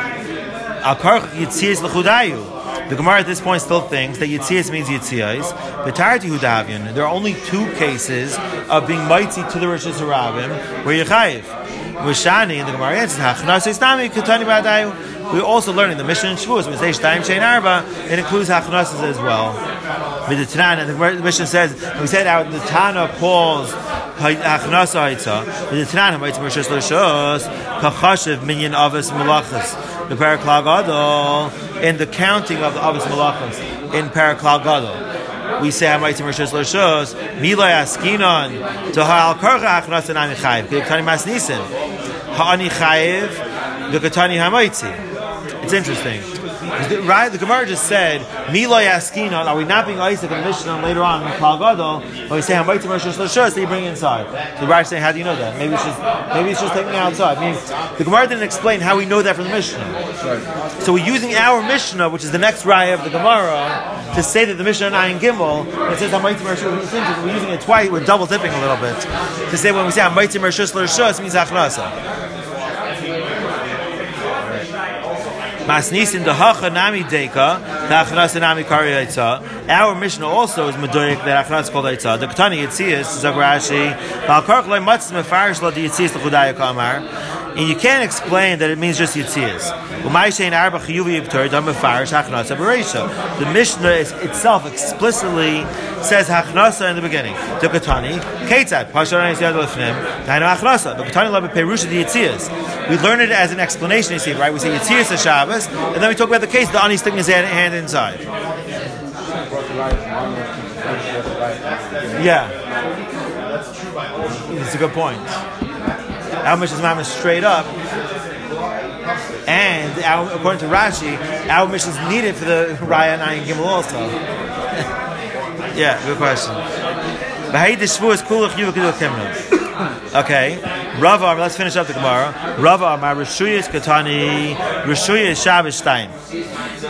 Al karch yitzias lechudayu. The Gemara at this point still thinks that Yitzias means Yitzias. B'tarti Hudavian. There are only two cases of being mighty to the Rosh Hashanah where you're Mishani in the Gemara answers Hachnas Istami Katani Ba'adayu. We're also learning the Mishnah in Shavuos. When we say Shtaim Shein Arba, it includes Hachnasas as well. With the Tanan, the Mishnah says, we said out the Tana calls achnasa haitza. The Tanan haitza mershus l'shus kachashiv minyan avos malachas. The paraklag gadol in the counting of the avos malachas in paraklag gadol. We say haitza mershus l'shus milay askinon to ha'al karcha achnasa nami chayiv. Ketani mas nisim ha'ani chayiv the ketani ha'maitzi. It's interesting. Right, the Gemara just said, "Milo yaskina." Are we not being Isaac in the Mishnah later on in Kal Gadol? Or we say, "I'm waiting for That you bring it inside." So the saying, "How do you know that? Maybe it's just maybe it's just taking it outside." Meaning, the Gemara didn't explain how we know that from the Mishnah. So we're using our Mishnah, which is the next raya of the Gemara, to say that the Mishnah Ayin Gimel it says "I'm waiting for We're using it twice. We're double dipping a little bit to say when we say "I'm waiting for it means achnasa. Masnisin the hacha nami deka, the achnas nami kari Our Mishnah also is medoyik that achnas called eitza. The ketani yitzias zagrashi. Val kark loy matzis mefarish di yitzias l'chudaya kamar. And you can't explain that it means just yitzias. The Mishnah is, itself explicitly says hachnasa in the beginning. The Ketani, Ketzad, Pasharan. The the. We learn it as an explanation, you see, right? We say Yitzias is Shabbos, and then we talk about the case, the Ani sticking his hand inside. Yeah. It's a good point. Much is Mama straight up? And our, according to Rashi, our Mishnah is needed for the Raya and Gimel also. yeah, good question. Okay, Rava, let's finish up the Gemara. Rava, my Rishuyas Katani, Rishuyas Shabbos Stein.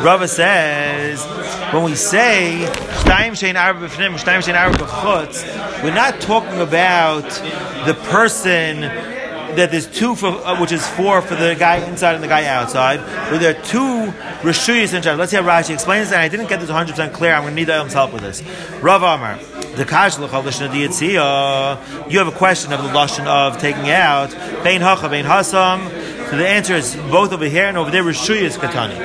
Rava says, when we say Shtaim Shein Arba B'Fnim, Shtaim Shein B'Chutz, we're not talking about the person that there's two for uh, which is four for the guy inside and the guy outside. But there are two rishuyas inside. Let's see how Rashi explains that. I didn't get this 100 percent clear. I'm going to need Elam's help with this. Rav Amar. The kash You have a question of the lashon of taking out bein hacha bein hasam. So the answer is both over here and over there. Rishuyas katani.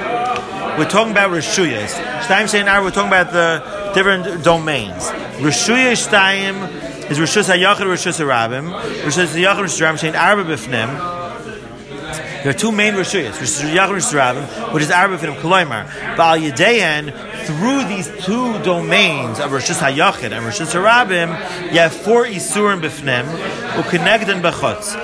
We're talking about rishuyas. Shtaim saying now we're talking about the different domains. Rishuyas shtaim is Rishus HaYachid Rishus HaRabim. Rishus HaYachid Rishus HaRabim saying Arba Bifnim. There are two main Rishuyas, Rishus HaYachid Rishus HaRabim, which is Arba Bifnim Koloimar. Ba'al Yedayan, through these two domains of Rishus HaYachid and Rishus HaRabim, you have four Isurim Bifnim, U'Kenegden Bechutz.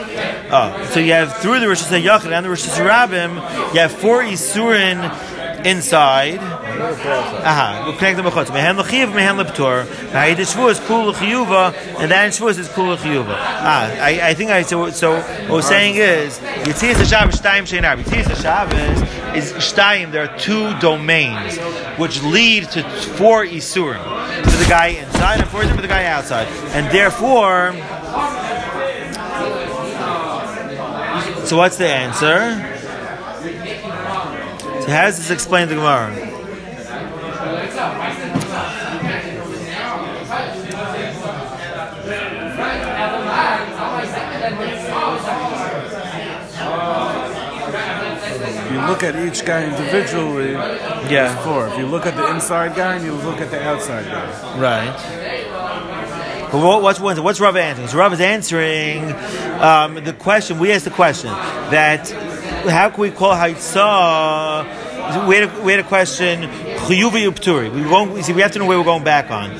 Oh, so you have through the Rishus HaYachid and the Rishus HaRabim, you have four Isurim inside, Aha, we connect them b'chutz. Mehen l'chiv, mehen l'ptor. Ha'id shvu is kul l'chiyuva, and then shvu is kul l'chiyuva. Ah, I, I think I so. So what we're saying is Yitzis Shabbos Shtayim Sheinar. Yitzis Shabbos is Shtayim. There are two domains which lead to four isurim for the guy inside and four isurim for the guy outside, and therefore. So what's the answer? So how does this explain the Gemara? you look at each guy individually, yeah. four. If you look at the inside guy and you look at the outside guy, right. But what, what's what's Rav answering? So Rav is answering um, the question. We asked the question that how can we call Haitzah? We had a, we had a question Chiyuvi upturi. We going. See, we have to know where we're going back on.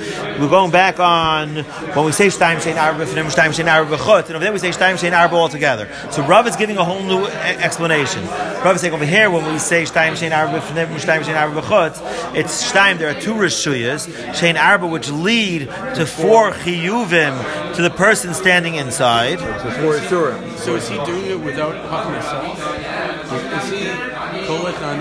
We're going back on when we say Shtaim Shein Arba B'Fnim Shtaim Shein Arba B'Chut, and over there we say Shtaim Shein Arba altogether. So Rav is giving a whole new e- explanation. Rav is saying over here when we say Shtaim Shein Arba B'Fnim Shtaim Shein Arba B'Chut, it's Shtaim. There are two rishuyas Shein Arba which lead to four chiyuvim to the person standing inside. So four Isurim. So is he doing it without Haknasa? Is, is he Kolek on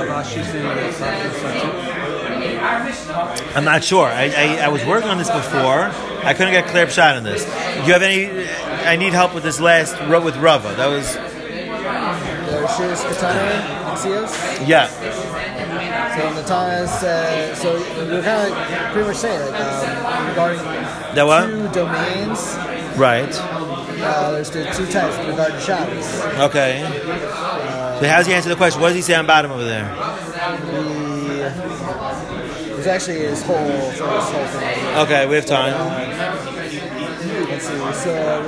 uh, Rav Ashi saying that it's Haknasa too? I'm not sure. I, I, I was working on this before. I couldn't get a clear shot on this. Do you have any? I need help with this last with Rava. That was The Shirs Katana and Sios. yeah. So in the Tanas, uh, so we're kind of pretty much saying like um, regarding That what? two domains. Right. Uh, there's the two types with regard to Shabbos. Okay. So how's he answer the question? What does he say on bottom over there? The there's actually his whole his whole thing. Okay, we have time. Let's see. So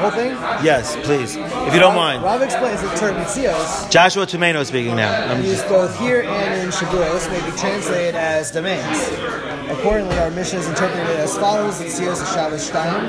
whole thing. Yes, please, if you don't mind. Rob explains that term Mitzios Joshua Tomeno speaking now. I'm used both here and in Shavuos may be translated as domains. Accordingly, our Mishnah is interpreted as follows: Mitzios is Shabbos Shtayim.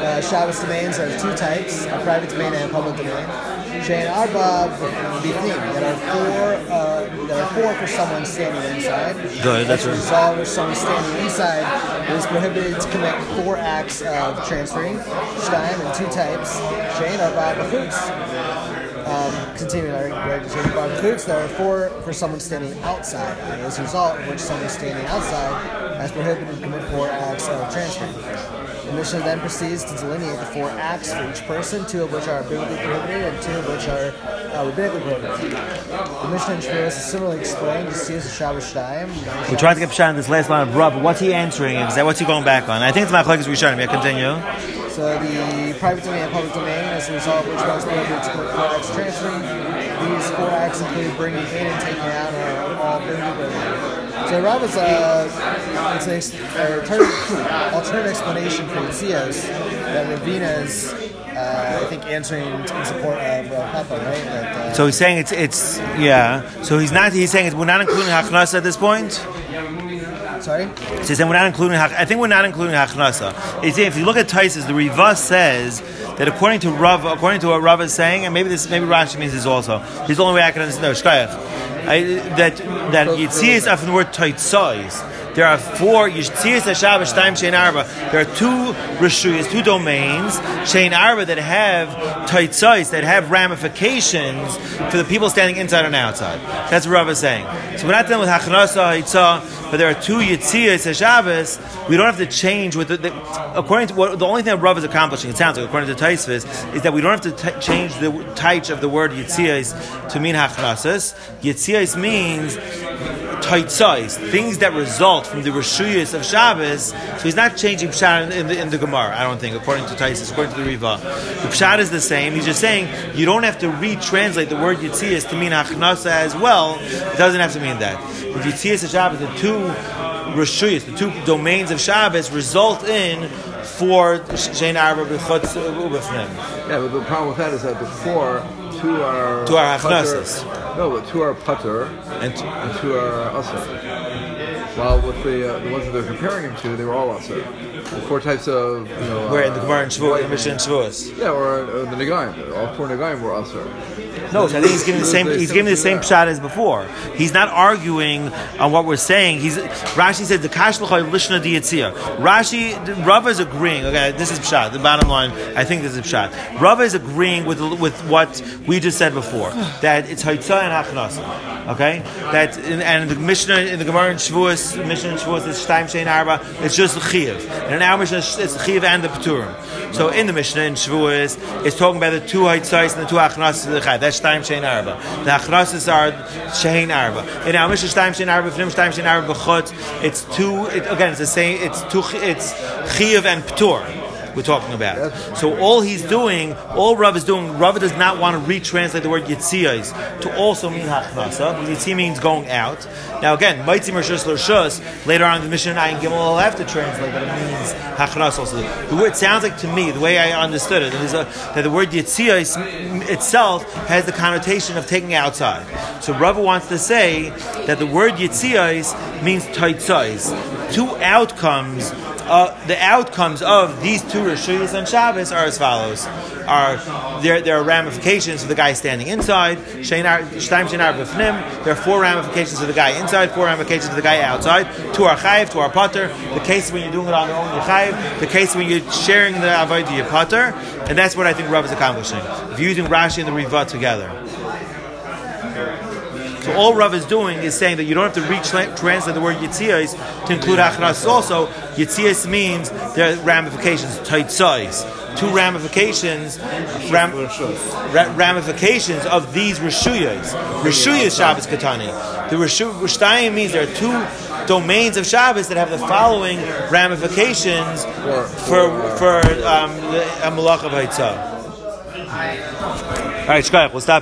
Uh, Shabbos domains are of two types: a private domain and a public domain. Shein Arba Bifnim, There are four, uh, that are four for someone standing inside. Good, that's As a right. result, for someone standing inside, it is prohibited to commit four acts of transferring. Shtayim and two types. Shein Arba B'chutz. Um, continuing our regulation bar recruits, there are four for someone standing outside. And as a result, of which someone standing outside has prohibited to commit four acts of transferring. The Mishnah then proceeds to delineate the four acts for each person, two of which are biblically prohibited and two of which are uh, rabbinically prohibited. The Mishnah in Shavuos is similarly explained to see as a Shabbos Shtayim. We're trying to get shot on this last line of but what's he answering? Is that what's he going back on? I think it's my colleagues. Machlekes Rishonim. Yeah, continue. So the private domain and public domain, as a result of which most prohibited to commit four acts transferring. These four acts include bringing in and taking out are all biblically prohibited. So Rob is a, it's an alternative, explanation for the Theos that Ravina's, uh, I think, answering in support of Rav Papa, right? That, uh, So he's saying it's it's yeah. So he's not. He's saying we're not including Hachnasa at this point. Sorry? So he's saying we're not including. I think we're not including Hachnasa. He's saying if you look at Taisus, the Riva says that according to Rav, according to what Rav is saying, and maybe this, maybe Rashi means this also. He's the only way I can understand. No, Shkayach. I, that that Yitzias after the word Taitzais. There are four Yitzias Hashabbos Shtaim Shein Arba. There are two rishuyas, two domains Shein Arba that have Taitzais that have ramifications for the people standing inside and outside. That's what Rav is saying. So we're not dealing with Hachanasa Hitzah, but there are two Yitzias Hashabbos. We don't have to change with the, the according to what the only thing that Rav is accomplishing. It sounds like according to Taisvis is that we don't have to t- change the taich of the word Yitzias to mean Hachanasas. Yitzias means tight things that result from the Rishuyas of Shabbos. So he's not changing Pshat in the, in the Gemara, I don't think, according to Taisus, according to the Riva. The Pshat is the same. He's just saying you don't have to retranslate the word Yitzias to mean Achnasa as well. It doesn't have to mean that. With Yitzias of Shabbos, the two Rishuyas, the two domains of Shabbos, result in for Shein Arba B'chutz. Yeah, but the problem with that is that the two are Two are putter- No, but two are putter And and two are usher. While with the uh, the ones that they're comparing him to, they were all usher. The four types of you know. we're in the uh, Gemara and Shavuot, the Mishnah and Shavuos. Yeah, or uh, the Nagaim. All four Nagaim were usher. No, I think he's giving the same. He's giving the same shot as before. He's not arguing on what we're saying. He's Rashi said the kashlachai lishna diyitzia. Rashi Rava is agreeing. Okay, this is pshat. The bottom line, I think this is pshat. Rava is agreeing with with what we just said before that it's haitzah and hachnasa. Okay, that in, and the Mishnah in the Gemara in Shavuos, Mishnah in Shavuos is shtaim shein arba. It's just chiyuv, and in our Mishnah it's chiyuv and the peturim. So in the Mishnah in Shavuos, it's talking about the two haitzahs and the two achnasas of the chayv. That's shtaim shein arba. The achnasas are shein arba. In our Mishnah shtaim shein arba, v'nim shtaim shein arba b'chutz. It's two. It, again, it's the same. It's two. It's chiyuv and petur. We're talking about. So all he's doing, all Rav is doing, Rav does not want to retranslate the word Yitziyas to also mean Hachnasa. Yitzi means going out. Now again, Maitzim Rishus L'Rishus, later on in the Mishnah Ayin Gimel will have to translate that it means Hachnas also. The word sounds like to me, the way I understood it, is a, that the word Yitziyas itself has the connotation of taking outside. So Rav wants to say that the word Yitziyas means Taitzais. Two outcomes uh, the outcomes of these two Rishuyas on Shabbos are as follows: are there, there are ramifications for the guy standing inside. There are four ramifications for the guy inside, four ramifications for the guy outside. To our chayiv, to our putter. The case when you're doing it on your own, your chayiv. The case when you're sharing the avodah, your putter. And that's what I think Rav is accomplishing. If using Rashi and the Riva together. So all Rav is doing is saying that you don't have to retranslate the word Yitzias to include Achras also. Yitzias means there are ramifications, size. Two ramifications, ram, ra- ramifications of these Rishuyas. Rishuyas Shabbos Katani. The Rishtayim means there are two domains of Shabbos that have the following ramifications for for um, a Malach of Haitzah. All right, Shkayach, we'll stop.